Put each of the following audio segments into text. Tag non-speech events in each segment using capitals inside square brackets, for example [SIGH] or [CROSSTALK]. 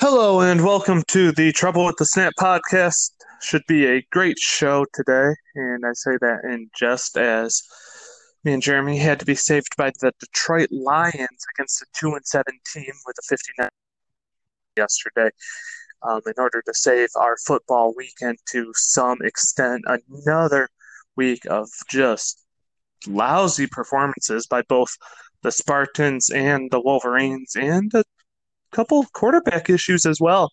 Hello and welcome to the Trouble with the Snap podcast. Should be a great show today, and I say that in jest as me and Jeremy had to be saved by the Detroit Lions against the two and seven team with a 59 yesterday. Um, in order to save our football weekend to some extent, another week of just lousy performances by both the Spartans and the Wolverines, and a couple quarterback issues as well.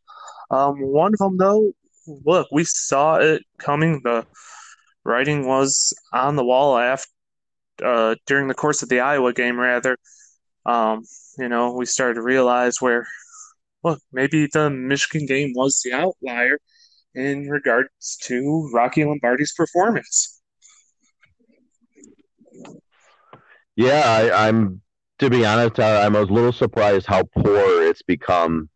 Um, one of them, though, look, we saw it coming. The writing was on the wall after uh, during the course of the Iowa game, rather. Um, you know, we started to realize where, look, maybe the Michigan game was the outlier in regards to Rocky Lombardi's performance. Yeah, I, am to be honest, I, I'm a little surprised how poor it's become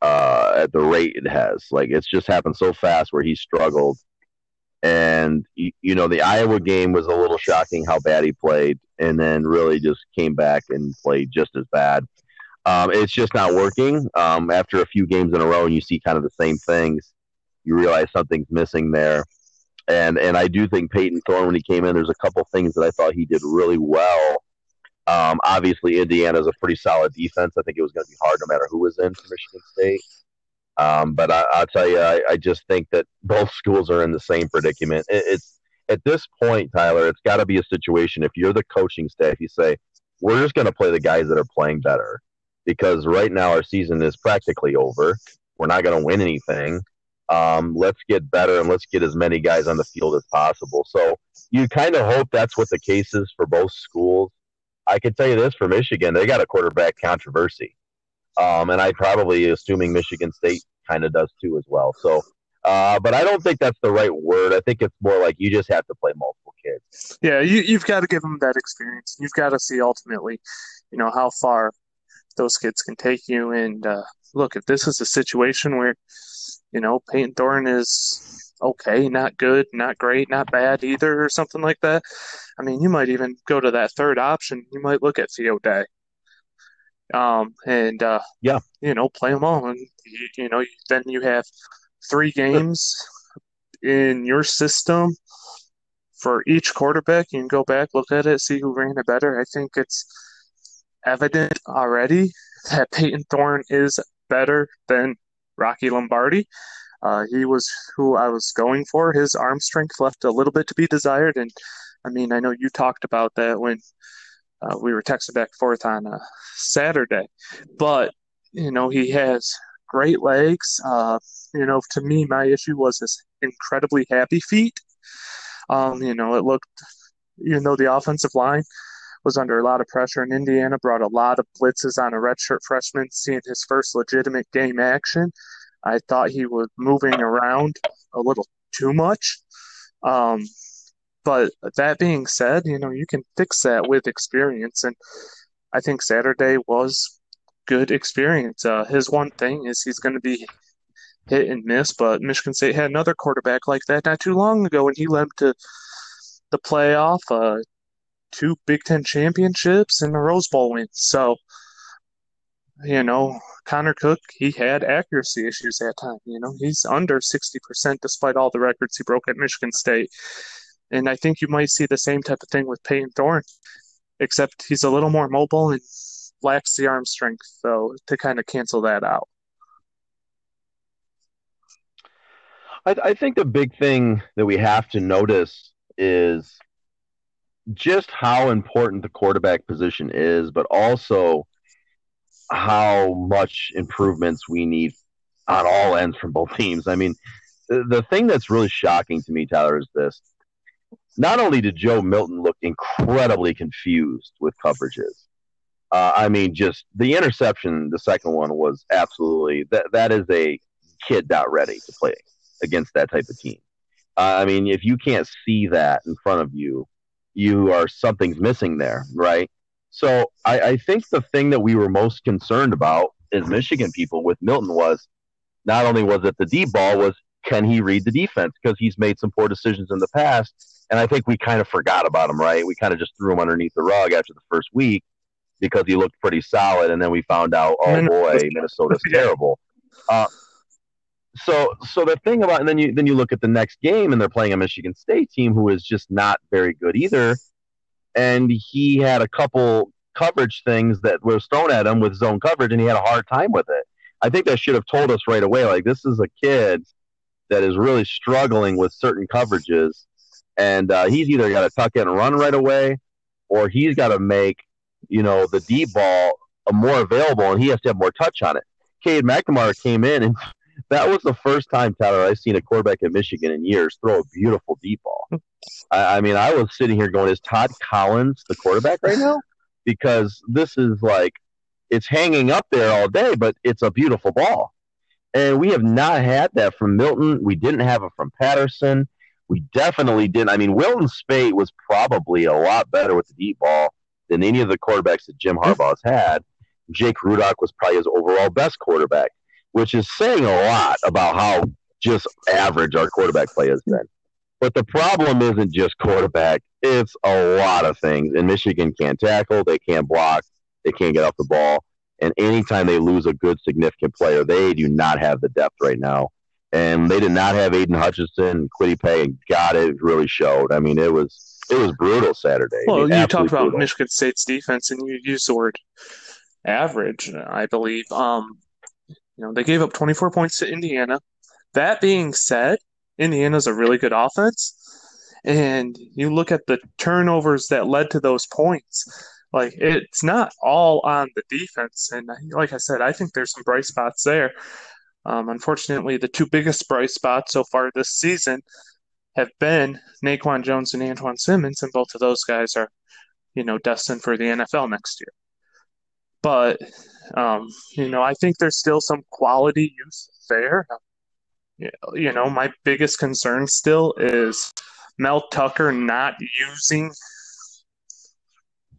uh, at the rate it has. Like it's just happened so fast where he struggled, and you know the Iowa game was a little shocking how bad he played, and then really just came back and played just as bad. Um, it's just not working. Um, after a few games in a row, and you see kind of the same things, you realize something's missing there. And and I do think Payton Thorne when he came in, there's a couple things that I thought he did really well um, obviously, Indiana is a pretty solid defense. I think it was going to be hard no matter who was in for Michigan State. Um, but I, will tell you, I, I, just think that both schools are in the same predicament. It, it's at this point, Tyler, it's got to be a situation. If you're the coaching staff, you say, we're just going to play the guys that are playing better because right now our season is practically over. We're not going to win anything. Um, let's get better and let's get as many guys on the field as possible. So you kind of hope that's what the case is for both schools. I can tell you this for Michigan, they got a quarterback controversy. Um, and I probably assuming Michigan State kind of does too as well. So, uh, but I don't think that's the right word. I think it's more like you just have to play multiple kids. Yeah, you, you've got to give them that experience. You've got to see ultimately, you know, how far those kids can take you. And uh, look, if this is a situation where, you know, Payton Thorne is okay, not good, not great, not bad either, or something like that. I mean, you might even go to that third option. You might look at Theo Day. Um, and uh, yeah, you know, play them all, and you, you know, then you have three games in your system for each quarterback. You can go back, look at it, see who ran it better. I think it's evident already that Payton Thorne is better than Rocky Lombardi. Uh, he was who I was going for. His arm strength left a little bit to be desired, and I mean, I know you talked about that when uh, we were texting back and forth on uh, Saturday, but you know he has great legs. Uh, you know, to me, my issue was his incredibly happy feet. Um, you know, it looked, even though the offensive line was under a lot of pressure, and Indiana brought a lot of blitzes on a redshirt freshman, seeing his first legitimate game action. I thought he was moving around a little too much. Um, but that being said, you know, you can fix that with experience. And I think Saturday was good experience. Uh, his one thing is he's going to be hit and miss, but Michigan State had another quarterback like that not too long ago, and he led to the playoff, uh, two Big Ten championships, and a Rose Bowl win. So, you know, Connor Cook, he had accuracy issues at time. You know, he's under 60% despite all the records he broke at Michigan State. And I think you might see the same type of thing with Payton Thorne, except he's a little more mobile and lacks the arm strength, though, to kind of cancel that out. I, I think the big thing that we have to notice is just how important the quarterback position is, but also how much improvements we need on all ends from both teams. I mean, the, thing that's really shocking to me, Tyler, is this. Not only did Joe Milton look incredibly confused with coverages, uh, I mean, just the interception, the second one was absolutely that. That is a kid not ready to play against that type of team. Uh, I mean, if you can't see that in front of you, you are something's missing there, right? So I, I think the thing that we were most concerned about as Michigan people with Milton was not only was it the deep ball, was can he read the defense? Because he's made some poor decisions in the past. And I think we kind of forgot about him, right? We kind of just threw him underneath the rug after the first week. because he looked pretty solid, and then we found out, oh boy, [LAUGHS] Minnesota's terrible. Uh, so so the thing about and then you then you look at the next game and they're playing a Michigan State team who is just not very good either. And he had a couple coverage things that was thrown at him with zone coverage and he had a hard time with it. I think that should have told us right away like this is a kid that is really struggling with certain coverages and uh, he's either got to tuck in and run right away or he's got to make you know the deep ball more available and he has to have more touch on it. Cade McNamara came in and that was the first time, Tyler, I've seen a quarterback in Michigan in years throw a beautiful deep ball. I, I mean, I was sitting here going, "Is Todd Collins the quarterback right now?" [LAUGHS] Because this is like it's hanging up there all day, but it's a beautiful ball. And we have not had that from Milton. We didn't have it from Patterson. We definitely didn't. I mean, Wilton Speight was probably a lot better with the deep ball than any of the quarterbacks that Jim Harbaugh's had. Jake Rudock was probably his overall best quarterback which is saying a lot about how just average our quarterback play has been. But the problem isn't just quarterback, it's a lot of things. And Michigan can't tackle, they can't block, they can't get off the ball. And anytime they lose a good, significant player, they do not have the depth right now. And they did not have Aidan Hutchinson, Kwity Paye, and God, it really showed. I mean, it was it was brutal Saturday. Well, I mean, you talked about brutal. Michigan State's defense, and you used the word average, I believe. Um, you know, they gave up 24 points to Indiana. That being said, Indiana's a really good offense. And you look at the turnovers that led to those points. Like, it's not all on the defense. And like I said, I think there's some bright spots there. Um, unfortunately, the two biggest bright spots so far this season have been Naquan Jones and Antjuan Simmons, and both of those guys are, you know, destined for the NFL next year. But um, you know, I think there's still some quality use there. You know, my biggest concern still is Mel Tucker not using,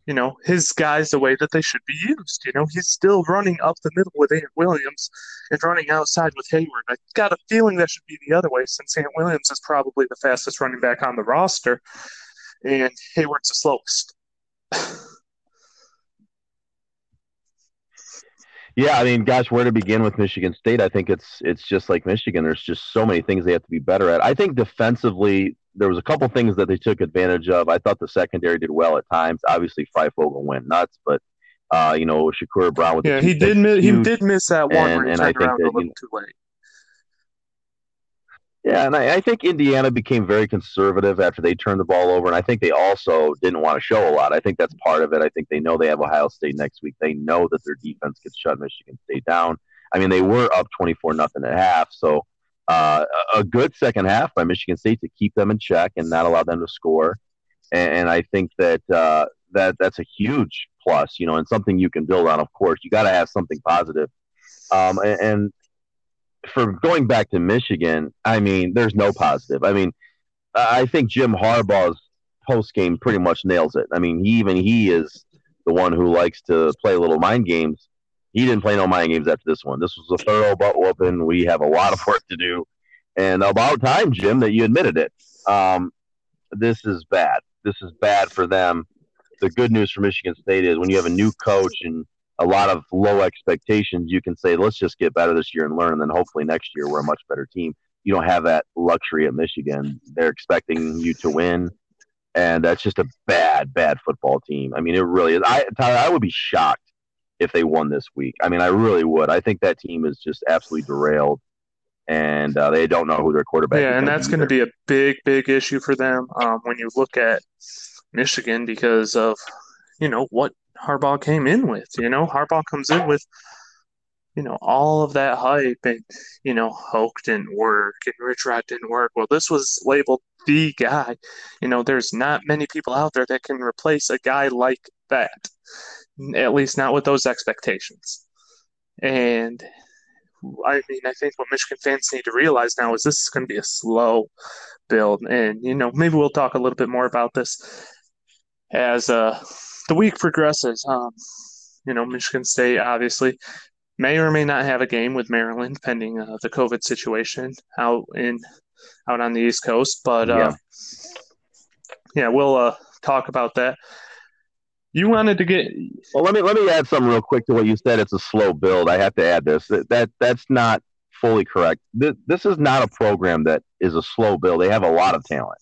you know, his guys the way that they should be used. You know, he's still running up the middle with Ant Williams and running outside with Heyward. I got a feeling that should be the other way since Ant Williams is probably the fastest running back on the roster and Heyward's the slowest. [LAUGHS] Yeah, I mean, gosh, where to begin with Michigan State? I think it's it's just like Michigan. There's just so many things they have to be better at. I think defensively, there was a couple things that they took advantage of. I thought the secondary did well at times. Obviously, Fryfogle went nuts, but uh, you know, Shakur Brown with yeah, he did miss, he did miss that one and, he turned around that, a little you know, too late. Yeah, and I, I, think Indiana became very conservative after they turned the ball over, and I think they also didn't want to show a lot. I think that's part of it. I think they know they have Ohio State next week. They know that their defense could shut Michigan State down. I mean, they were up twenty four nothing at half, so uh, a good second half by Michigan State to keep them in check and not allow them to score. And, and I think that uh, that that's a huge plus, you know, and something you can build on. Of course, you got to have something positive. Um, and, and for going back to Michigan, I mean, there's no positive. I mean, I think Jim Harbaugh's post game pretty much nails it. I mean, he, even he is the one who likes to play little mind games. He didn't play no mind games after this one. This was a thorough butt whooping. We have a lot of work to do, and about time, Jim, that you admitted it. Um, this is bad. This is bad for them. The good news for Michigan State is when you have a new coach and a lot of low expectations, you can say, let's just get better this year and learn. And then hopefully next year we're a much better team. You don't have that luxury at Michigan. They're expecting you to win. And that's just a bad, bad football team. I mean, it really is. I, Tyler, I would be shocked if they won this week. I mean, I really would. I think that team is just absolutely derailed. And uh, they don't know who their quarterback yeah, and that's going to be a big, big issue for them um, when you look at Michigan because of, you know, what Harbaugh came in with. You know, Harbaugh comes in with, you know, all of that hype and, you know, Hoke didn't work and Rich Rod didn't work. Well, this was labeled the guy. You know, there's not many people out there that can replace a guy like that, at least not with those expectations. And I mean, I think what Michigan fans need to realize now is this is going to be a slow build. And, you know, maybe we'll talk a little bit more about this as uh, the week progresses, um, you know, Michigan State obviously may or may not have a game with Maryland, pending uh, the COVID situation out in out on the East Coast. But uh, yeah. yeah, we'll uh, talk about that. You wanted to get well. Let me let me add something real quick to what you said. It's a slow build. I have to add this. That, that that's not fully correct. This, this is not a program that is a slow build. They have a lot of talent,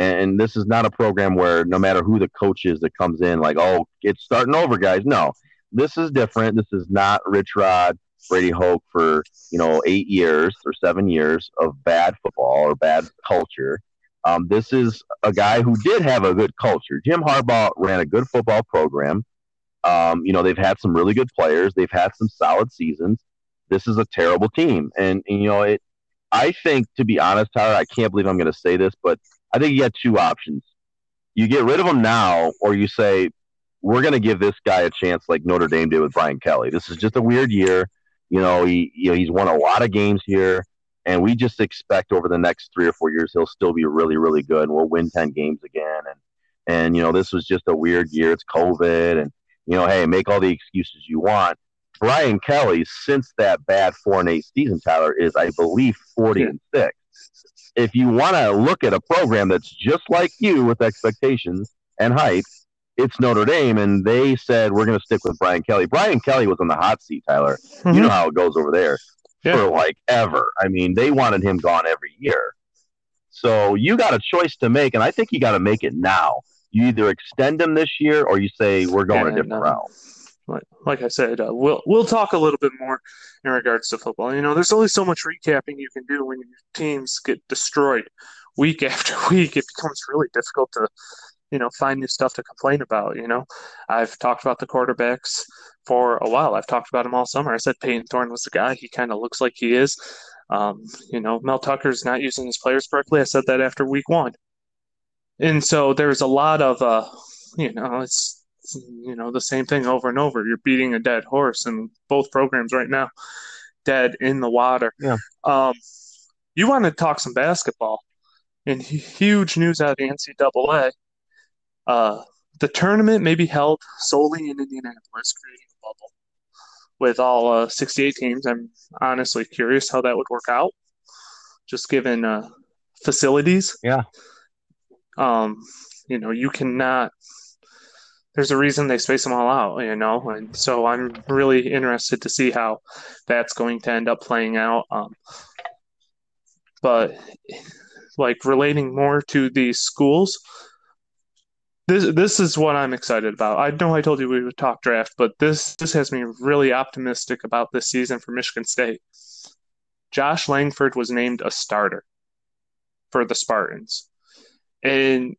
and, this is not a program where no matter who the coach is that comes in, like oh, it's starting over, guys. No, this is different. This is not Rich Rod, Brady Hoke for you know eight years or seven years of bad football or bad culture. Um, this is a guy who did have a good culture. Jim Harbaugh ran a good football program. Um, you know, they've had some really good players. They've had some solid seasons. This is a terrible team, and, and you know it. I think, to be honest, Tyler, I can't believe I'm going to say this, but I think you got two options. You get rid of him now, or you say we're going to give this guy a chance, like Notre Dame did with Brian Kelly. This is just a weird year. You know, he you know he's won a lot of games here. And we just expect over the next three or four years he'll still be really, really good, and we'll win ten games again. And and you know this was just a weird year. It's COVID, and you know, hey, make all the excuses you want. Brian Kelly, since that bad four and eight season, Tyler is, I believe, forty and six. If you want to look at a program that's just like you with expectations and hype, it's Notre Dame, and they said we're going to stick with Brian Kelly. Brian Kelly was on the hot seat, Tyler. Mm-hmm. You know how it goes over there yeah. for like ever. I mean, they wanted him gone every year. So you got a choice to make, and I think you got to make it now. You either extend him this year, or you say we're going and, a different uh, route. Like, I said, uh, we'll we'll talk a little bit more in regards to football. You know, there's only so much recapping you can do when your teams get destroyed week [LAUGHS] after week. It becomes really difficult to you know, find new stuff to complain about. You know, I've talked about the quarterbacks for a while. I've talked about him all summer. I said Payton Thorne was the guy. He kind of looks like he is. Um, you know, Mel Tucker's not using his players correctly. I said that after week one. And so there's a lot of, uh, you know, it's, you know, the same thing over and over. You're beating a dead horse in both programs right now, dead in the water. Yeah. Um, you want to talk some basketball? And huge news out of the NCAA uh, the tournament may be held solely in Indianapolis, creating a bubble with all uh, 68 teams. I'm honestly curious how that would work out, just given uh, facilities. Yeah. Um, you know, you cannot. There's a reason they space them all out, you know, and so I'm really interested to see how that's going to end up playing out. Um, but like relating more to these schools, this this is what I'm excited about. I know I told you we would talk draft, but this this has me really optimistic about this season for Michigan State. Josh Langford was named a starter for the Spartans. And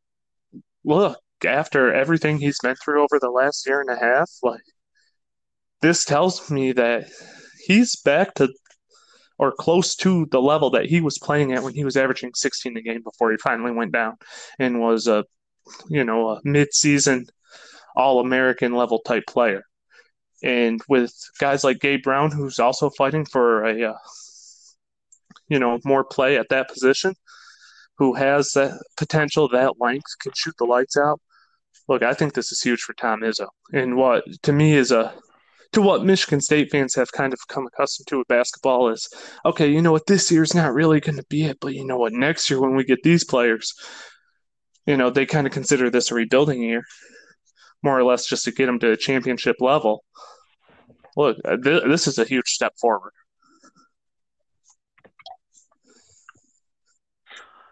look, after everything he's been through over the last year and a half, like this tells me that he's back to or close to the level that he was playing at when he was averaging 16 a game before he finally went down and was a you know, a mid-season all-American level type player. And with guys like Gabe Brown, who's also fighting for a, uh, you know, more play at that position, who has that potential, that length, can shoot the lights out. Look, I think this is huge for Tom Izzo, and what to me is a to what Michigan State fans have kind of come accustomed to with basketball is okay, you know what, this year's not really going to be it, but you know what, next year when we get these players, you know, they kind of consider this a rebuilding year, more or less just to get them to a championship level. Look, uh, th- this is a huge step forward.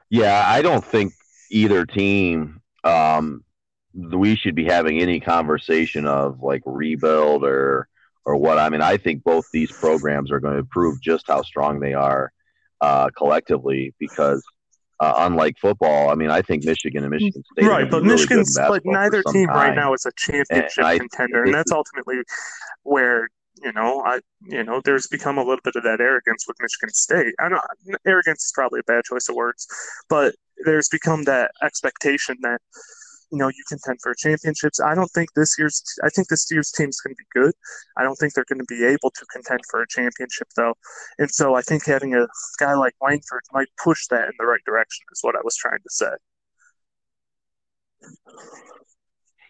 Yeah, I don't think either team um, we should be having any conversation of like rebuild or or what. I mean, I think both these programs are going to prove just how strong they are uh, collectively because uh, unlike football, I mean, I think Michigan and Michigan State, right? But really Michigan's, but neither team time. right now is a championship and contender, and that's ultimately where you know, I you know, there's become a little bit of that arrogance with Michigan State. I know arrogance is probably a bad choice of words, but there's become that expectation that you know you contend for championships. I don't think this year's I think this year's team is going to be good. I don't think they're going to be able to contend for a championship though, and so I think having a guy like Langford might push that in the right direction. Is what I was trying to say.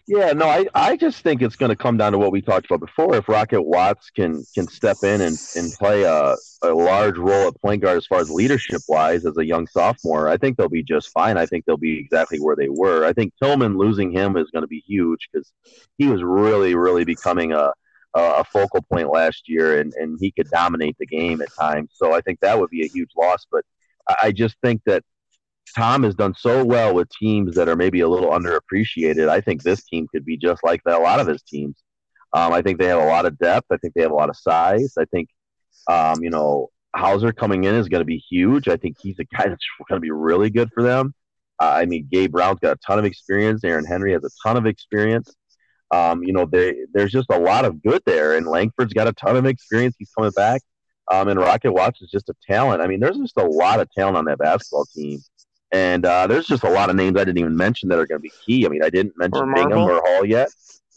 Yeah, no, I, I just think it's going to come down to what we talked about before. If Rocket Watts can can step in and, and play a, a large role at point guard as far as leadership wise as a young sophomore, I think they'll be just fine. I think they'll be exactly where they were. I think Tillman losing him is going to be huge because he was really, really becoming a, a focal point last year and, and he could dominate the game at times. So I think that would be a huge loss. But I just think that Tom has done so well with teams that are maybe a little underappreciated. I think this team could be just like that. A lot of his teams. Um, I think they have a lot of depth. I think they have a lot of size. I think, um, you know, Hauser coming in is going to be huge. I think he's a [LAUGHS] guy that's going to be really good for them. Uh, I mean, Gabe Brown's got a ton of experience. Aaron Henry has a ton of experience. Um, you know, they, there's just a lot of good there, and Langford's got a ton of experience. He's coming back. Um, and Rocket Watts is just a talent. I mean, there's just a lot of talent on that basketball team. And uh, there's just a lot of names I didn't even mention that are going to be key. I mean, I didn't mention or Bingham or Hall yet.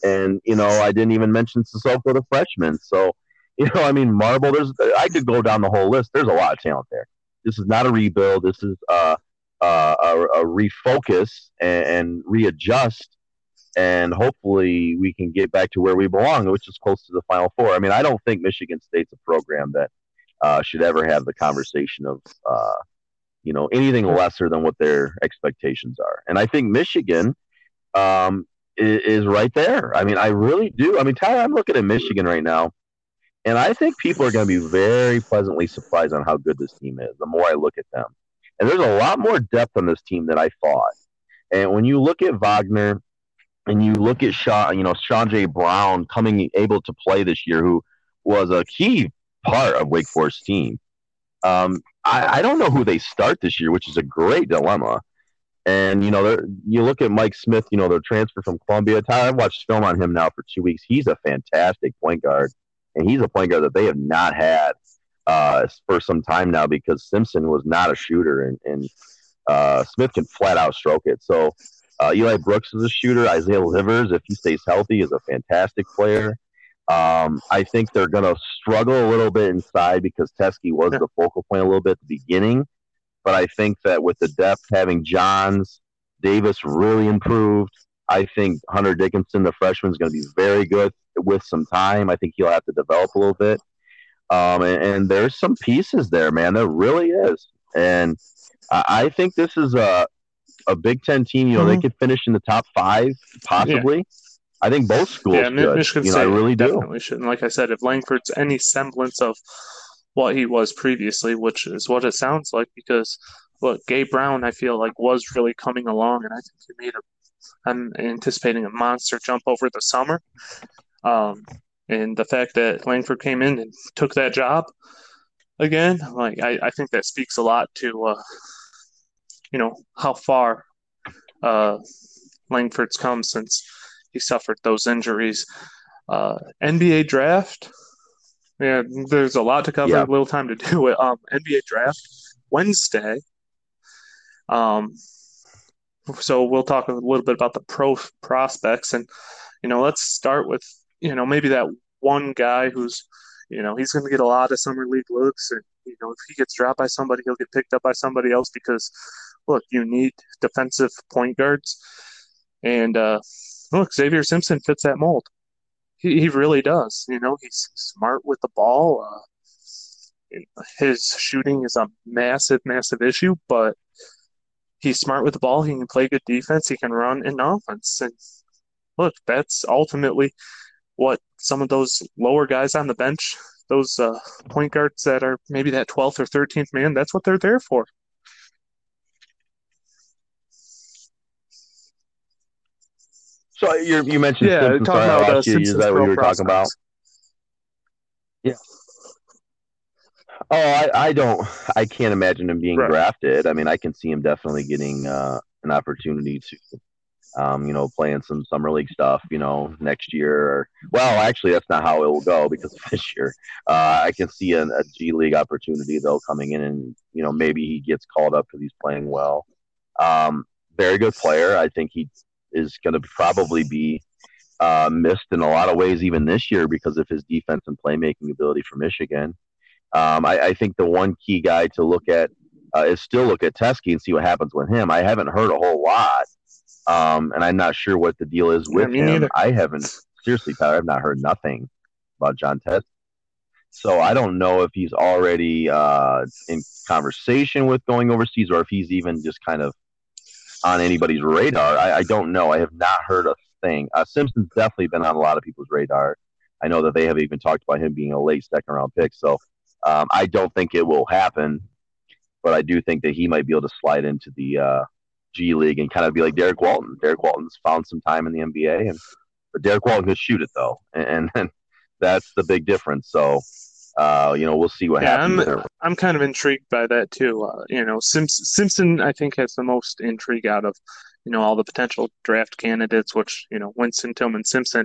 And, you know, I didn't even mention Sissoko, the freshman. So, [LAUGHS] you know, I mean, Marble, there's, I could go down the whole list. There's a lot of talent there. This is not a rebuild. This is uh, uh, a, a refocus and, and readjust and hopefully we can get back to where we belong, which is close to the Final Four. I mean, I don't think Michigan State's a program that uh, should ever have the conversation of uh, you know anything lesser than what their expectations are. And I think Michigan um, is, is, right there. I mean, I really do. I mean, Tyler, I'm looking at Michigan right now, and I think people are going to be very pleasantly surprised on how good this team is. The more I look at them, and there's a lot more depth on this team than I thought. And when you look at Wagner, and you look at Sean, you know, Chaundee Brown coming able to play this year, who was a key part of Wake Forest team. Um, I, I, don't know who they start this year, which is a great dilemma. And you know, you look at Mike Smith. You know, the transfer from Columbia. I've watched film on him now for two weeks. He's a fantastic point guard, and he's a point guard that they have not had uh, for some time now because Simpson was not a shooter, and, and uh, Smith can flat out stroke it. So uh, Eli Brooks is a shooter. Isaiah Livers, if he stays healthy, is a fantastic player. Um, I think they're going to struggle a little bit inside because Teske was the focal point a little bit at the beginning. But I think that with the depth, having Johns, Davis really improved. I think Hunter Dickinson, the freshman, is going to be very good with some time. I think he'll have to develop a little bit. Um, and, and, there's some pieces there, man. There really is. And I, I think this is a, a Big Ten team. You know, mm-hmm. they could finish in the top five, possibly. Yeah. I think both schools yeah, should. Michigan you know, State I really definitely do. should. And like I said, if Langford's any semblance of what he was previously, which is what it sounds like, because look, Gabe Brown, I feel like was really coming along, and I think he made a. I'm anticipating a monster jump over the summer. Um, and the fact that Langford came in and took that job again, like I, I think that speaks a lot to, uh, you know, how far uh, Langford's come since he suffered those injuries. Uh, NBA draft. Yeah, there's a lot to cover. Yeah. Little time to do it. Um, NBA draft Wednesday. Um, so we'll talk a little bit about the pro prospects, and you know, let's start with you know maybe that one guy who's you know he's going to get a lot of summer league looks, and you know if he gets dropped by somebody, he'll get picked up by somebody else because look, you need defensive point guards, and uh, look, Xavier Simpson fits that mold. He, he really does. You know, he's smart with the ball. Uh, his shooting is a massive, massive issue, but he's smart with the ball. He can play good defense. He can run in offense. And look, that's ultimately what some of those lower guys on the bench, those uh, point guards that are maybe that 12th or 13th man, that's what they're there for. So you you mentioned yeah, Simpson. Sorry, about, uh, you. Is that what you were prospects. talking about? Yeah. Oh, I, I don't. I can't imagine him being right. drafted. I mean, I can see him definitely getting uh, an opportunity to, um, you know, playing some summer league stuff. You know, next year. Or, well, actually, that's not how it will go because [LAUGHS] this year, uh, I can see a, a G League opportunity though coming in, and you know, maybe he gets called up because he's playing well. Um, very good player. I think he is going to probably be uh, missed in a lot of ways even this year because of his defense and playmaking ability for Michigan. Um, I, I, think the one key guy to look at uh, is still look at Teske and see what happens with him. I haven't heard a whole lot Um, and I'm not sure what the deal is with yeah, him. Neither. I haven't seriously, Tyler. I've not heard nothing about Jon Teske. So I don't know if he's already uh, in conversation with going overseas or if he's even just kind of on anybody's radar. I, I don't know. I have not heard a thing. Uh, Simpson's definitely been on a lot of people's radar. I know that they have even talked about him being a late second round pick. So um, I don't think it will happen, but I do think that he might be able to slide into the uh, G League and kind of be like Derrick Walton. Derrick Walton's found some time in the NBA, and but Derrick Walton could shoot it though, and, and [LAUGHS] that's the big difference. So uh, you know, we'll see what Yeah, happens. I'm there. I'm kind of intrigued by that too. Uh, you know, Simpson, Simpson I think has the most intrigue out of you know all the potential draft candidates, which you know Winston Tillman Simpson,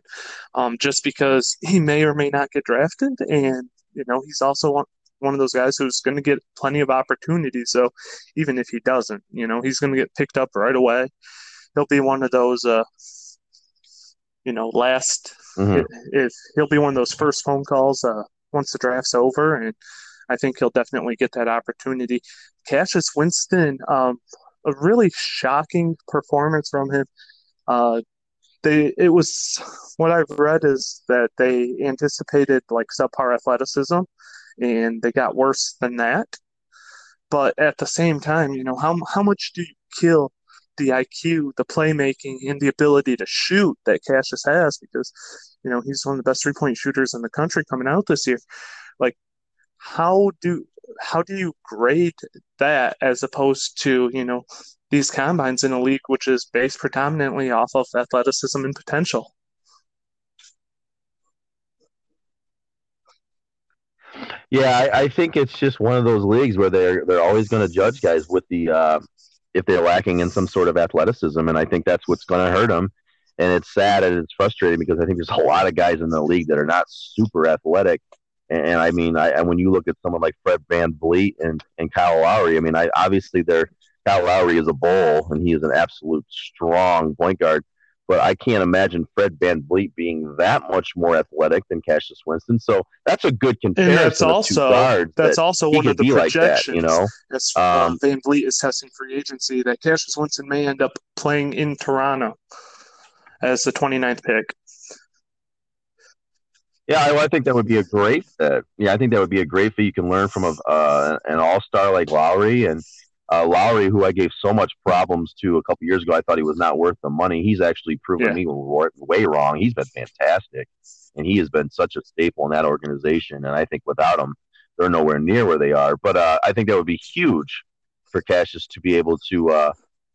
um, just because he may or may not get drafted, and you know he's also one one of those guys who's going to get plenty of opportunities. So even if he doesn't, you know, he's going to get picked up right away. He'll be one of those, uh, you know, last Mhm. if he'll be one of those first phone calls uh, once the draft's over, and I think he'll definitely get that opportunity. Cassius Winston, um, a really shocking performance from him. Uh, they it was what I've read is that they anticipated like subpar athleticism, and they got worse than that. But at the same time, you know how how much do you kill the IQ, the playmaking, and the ability to shoot that Cassius has? Because you know he's one of the best three point shooters in the country coming out this year. Like how do how do you grade that as opposed to you know these combines in a league which is based predominantly off of athleticism and potential? Yeah, I, I think it's just one of those leagues where they're they're always going to judge guys with the uh, if they're lacking in some sort of athleticism, and I think that's what's going to hurt them. And it's sad and it's frustrating because I think there's a lot of guys in the league that are not super athletic. And, and I mean, I, when you look at someone like Fred VanVleet and, and Kyle Lowry, I mean, I obviously they're Kyle Lowry is a bull and he is an absolute strong point guard. But I can't imagine Fred VanVleet being that much more athletic than Cassius Winston. So that's a good comparison. And that's also guards that's that also one of the be like that, projections you know. as uh, Um, VanVleet is testing free agency that Cassius Winston may end up playing in Toronto as the 29th pick. Yeah, I, I think that would be a great fit. Yeah, I think that would be a great fit. You can learn from a, uh, an all star like Lowry and uh, Lowry, who I gave so much problems to a couple years ago. I thought he was not worth the money. He's actually proven Yeah. me way wrong. He's been fantastic, and he has been such a staple in that organization. And I think without him, they're nowhere near where they are. But uh, I think that would be huge for Cassius to be able to uh,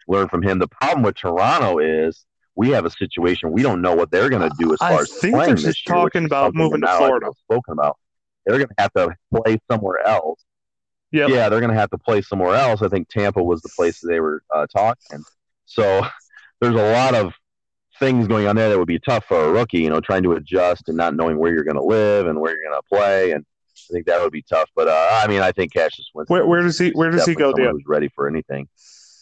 learn from him. The problem with Toronto is we have a situation we don't know what they're going to do as I far as think playing they're this just year, talking about moving to not a lot of Florida. Spoken about. They're going to have to play somewhere else. Yep. Yeah, they're going to have to play somewhere else. I think Tampa was the place they were uh, talking. So [LAUGHS] there's a lot of things going on there that would be tough for a rookie. You know, trying to adjust and not knowing where you're going to live and where you're going to play, and I think that would be tough. But uh, I mean, I think Cassius Winston. Where, where does he where does he go, Dale? Who's ready for anything?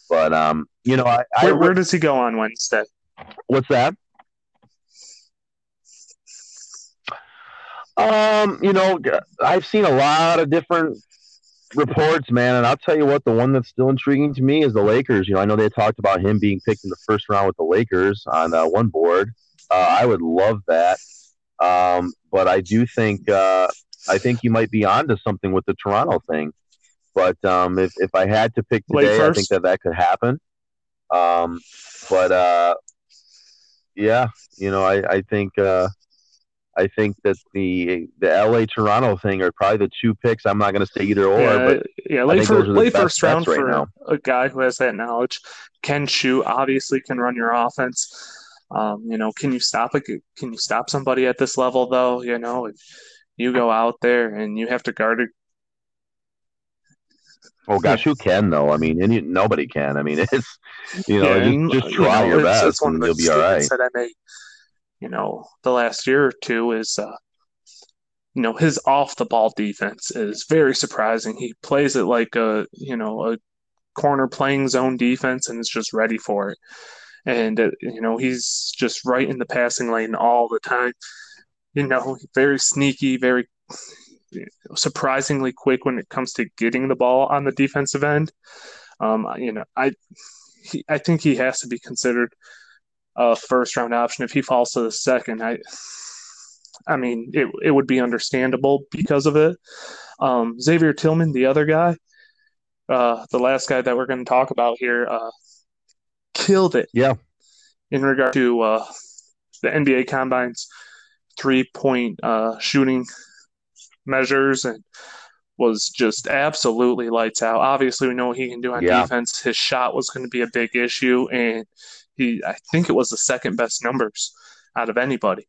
But um, you know, I, I Where, where does he go on Wednesday? what's that? Um, you know, I've seen a lot of different reports, man, and I'll tell you what, the one that's still intriguing to me is the Lakers. You know, I know they talked about him being picked in the first round with the Lakers on uh, one board. Uh, I would love that, um, but I do think uh, I think you might be onto something with the Toronto thing. But um, if if I had to pick today, I think that that could happen. Um, but uh, yeah, you know, I I think. I think that the the LA Toronto thing are probably the two picks. I'm not going to say either or, yeah, but yeah, late, think fir- those are the late first round right for now. a guy who has that knowledge, can shoot, obviously can run your offense. Um, you know, can you stop a can you stop somebody at this level though? You know, if you go out there and you have to guard it. oh gosh, who can though? I mean, any, nobody can. I mean, [LAUGHS] it's you know, Yeah, just, just you try know, your best and you'll be all right. that I made, you know, the last year or two is, uh, you know, his off the ball defense is very surprising. He plays it like a, you know, a corner playing zone defense and is just ready for it. And, uh, you know, he's just right in the passing lane all the time. You know, very sneaky, very surprisingly quick when it comes to getting the ball on the defensive end. Um, you know, I he, I think he has to be considered a first round option. If he falls to the second, I, I mean, it it would be understandable because of it. Um, Xavier Tillman, the other guy, uh, the last guy that we're going to talk about here, uh, killed it. Yeah. In regard to uh, the NBA combines three point uh, shooting measures and was just absolutely lights out. Obviously, we know what he can do on yeah. defense. His shot was going to be a big issue, and he I think it was the second best numbers out of anybody.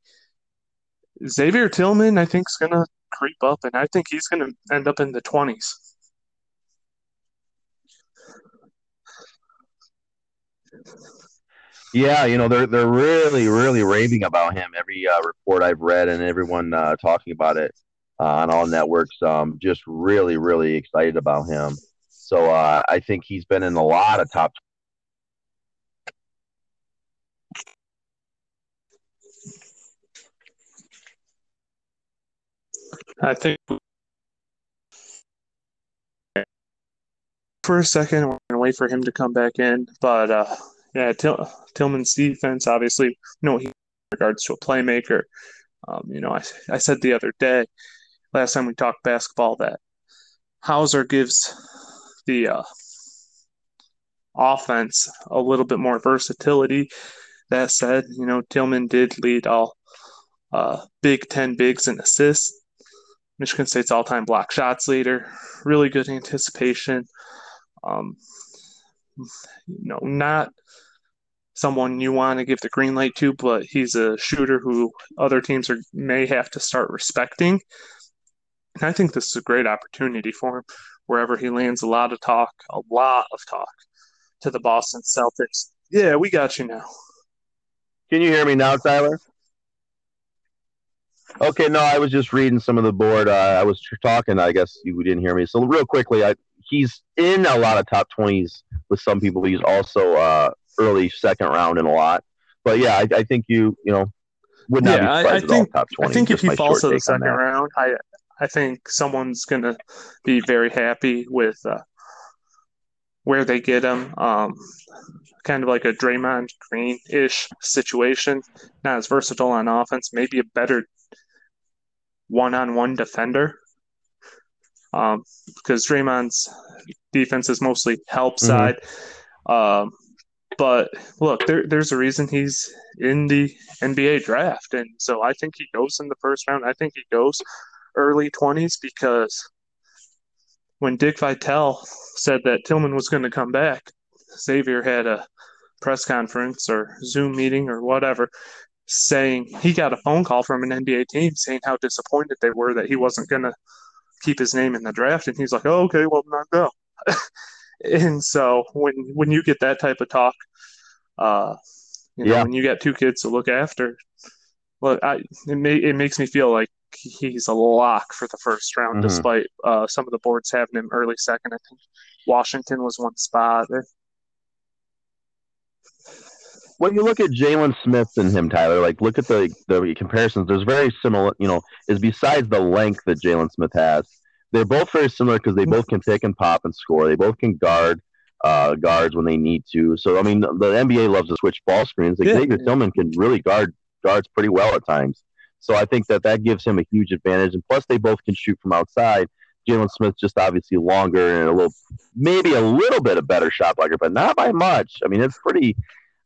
Xavier Tillman, I think, is going to creep up, and I think he's going to end up in the twenties. Yeah, you know they're they're really really raving about him. Every uh, report I've read and everyone uh, talking about it uh, on all networks, um, just really really excited about him. So uh, I think he's been in a lot of top. I think for a second we're gonna wait for him to come back in, but uh, yeah, Till, Tillman's defense, obviously, you know, he, regards to a playmaker, um, you know, I, I said the other day, last time we talked basketball, that Hauser gives the uh, offense a little bit more versatility. That said, you know, Tillman did lead all uh, Big Ten bigs in assists. Michigan State's all-time block shots leader. Really good anticipation. Um, you know, not someone you want to give the green light to, but he's a shooter who other teams are may have to start respecting. And I think this is a great opportunity for him wherever he lands. A lot of talk, a lot of talk to the Boston Celtics. Yeah, we got you now. Can you hear me now, Tyler? Okay, no, I was just reading some of the board. Uh, I was talking. I guess you didn't hear me. So real quickly, I, he's in a lot of top twenties with some people. He's also uh, early second round in a lot. But yeah, I, I think you you know would not yeah, be I, I think, top twenty. I think if he falls to the second round, I I think someone's gonna be very happy with uh, where they get him. Um, kind of like a Draymond Green ish situation. Not as versatile on offense, maybe a better one on one defender. Um, because Draymond's defense is mostly help mm-hmm. side. Mm-hmm. Um, but look, there, there's a reason he's in the NBA draft. And so I think he goes in the first round. I think he goes early 20s because when Dick Vitale said that Tillman was going to come back, Xavier had a press conference or Zoom meeting or whatever saying he got a phone call from an NBA team saying how disappointed they were that he wasn't going to keep his name in the draft. And he's like, oh, okay, well, not go. [LAUGHS] and so when when you get that type of talk, uh, you know, yeah. when you got two kids to look after, well, I, it may, it makes me feel like he's a lock for the first round, mm-hmm. despite uh, some of the boards having him early second. I think Washington was one spot. When you look at Jalen Smith and him, Tyler, like look at the the comparisons. There's very similar. You know, is besides the length that Jalen Smith has, they're both very similar because they both can pick and pop and score. They both can guard uh, guards when they need to. So I mean, the NBA loves to switch ball screens. Like yeah. Xavier Tillman can really guard guards pretty well at times. So I think that that gives him a huge advantage. And plus, they both can shoot from outside. Jalen Smith just obviously longer and a little, maybe a little bit of better shot blocker, but not by much. I mean, it's pretty.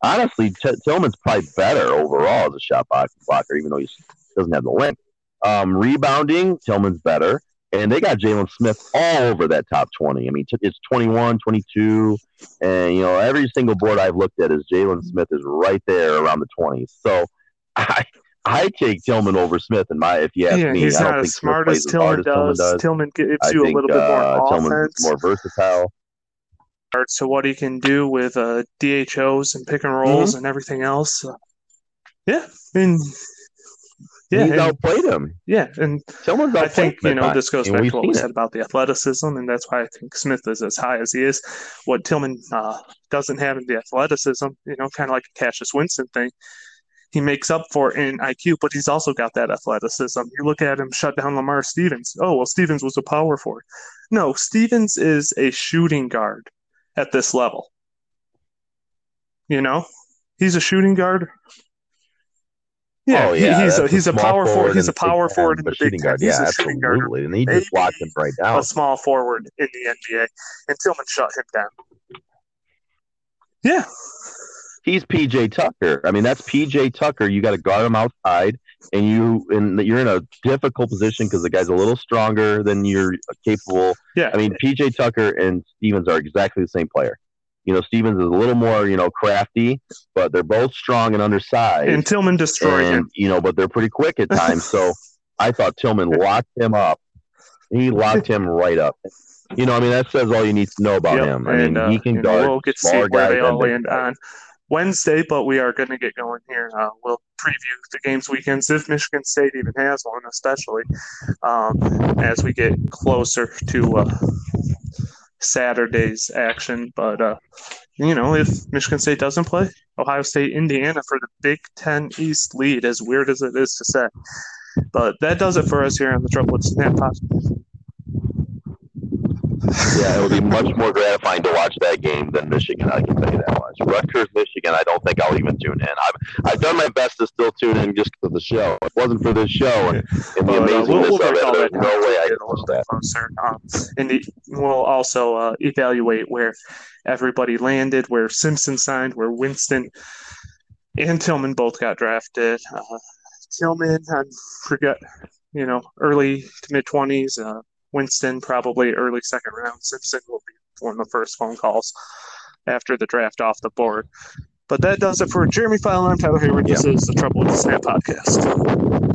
Honestly, T- Tillman's probably better overall as a shot blocker, even though he doesn't have the length. Um, rebounding, Tillman's better and they got Jalen Smith all over that top 20. I mean, it's 21, 22, and you know every single board I've looked at is Jalen Smith is right there around the 20s. So [LAUGHS] I I take Tillman over Smith in my if you ask yeah, me. He's I not don't as think smart as Tillman, as Tillman, does. Tillman gives you think, a little bit more uh, offense. more versatile. To what he can do with uh, DHOs and pick and rolls mm-hmm. and everything else. yeah, I mean yeah, he's outplayed him. Yeah, and Tillman's I think you know this goes back to what we said about the athleticism, and that's why I think Smith is as high as he is. What Tillman uh, doesn't have in the athleticism, you know, kind of like a Cassius Winston thing, he makes up for in IQ, but he's also got that athleticism. You look at him shut down Lamar Stevens. Oh well, Stevens was a power forward. No, Stevens is a shooting guard at this level. You know, he's a shooting guard. Yeah, oh, yeah he's a he's a power forward. He's a in the Big power forward in the Big guard. He's Yeah, a shooting guard. And he just Maybe locked him right down. a small forward in the NBA, and Tillman shut him down. Yeah, He's PJ Tucker. I mean, that's PJ Tucker. You got to guard him outside, and you and you're in a difficult position because the guy's a little stronger than you're capable. yeah. I mean, PJ Tucker and Stevens are exactly the same player. You know, Stevens is a little more, you know, crafty, but they're both strong and undersized. and Tillman destroyed and, him. you know, but they're pretty quick at times. So [LAUGHS] I thought Tillman locked him up. He locked him right up. You know, I mean, that says all you need to know about Yep, him. I mean, uh, he can guard we'll get to see where they all and land on Wednesday, but we are going to get going here. Uh, we'll preview the games weekends if Michigan State even has one, especially um, as we get closer to uh, Saturday's action. But uh, you know, if Michigan State doesn't play, Ohio State, Indiana for the Big Ten East lead, as weird as it is to say. But that does it for us here on the with Snap podcast. Yeah, it will be much more [LAUGHS] gratifying to watch that game than Michigan. I can tell you that much. Rutgers, Michigan. I don't think I'll even tune in. I've I've done my best to still tune in just for the show. If it wasn't for this show and, [LAUGHS] and the uh, amazingness we'll, we'll of it, there's no way I can watch that. closer. Um, and the, we'll also uh, evaluate where everybody landed, where Simpson signed, where Winston and Tillman both got drafted. Uh, Tillman, I forget, you know, early to mid twenties. Uh, Winston probably early second round. Simpson will be one of the first phone calls after the draft off the board. But that does it for Jeremy Fowler. I'm Tyler Hayward. This is the Trouble with the Snap podcast.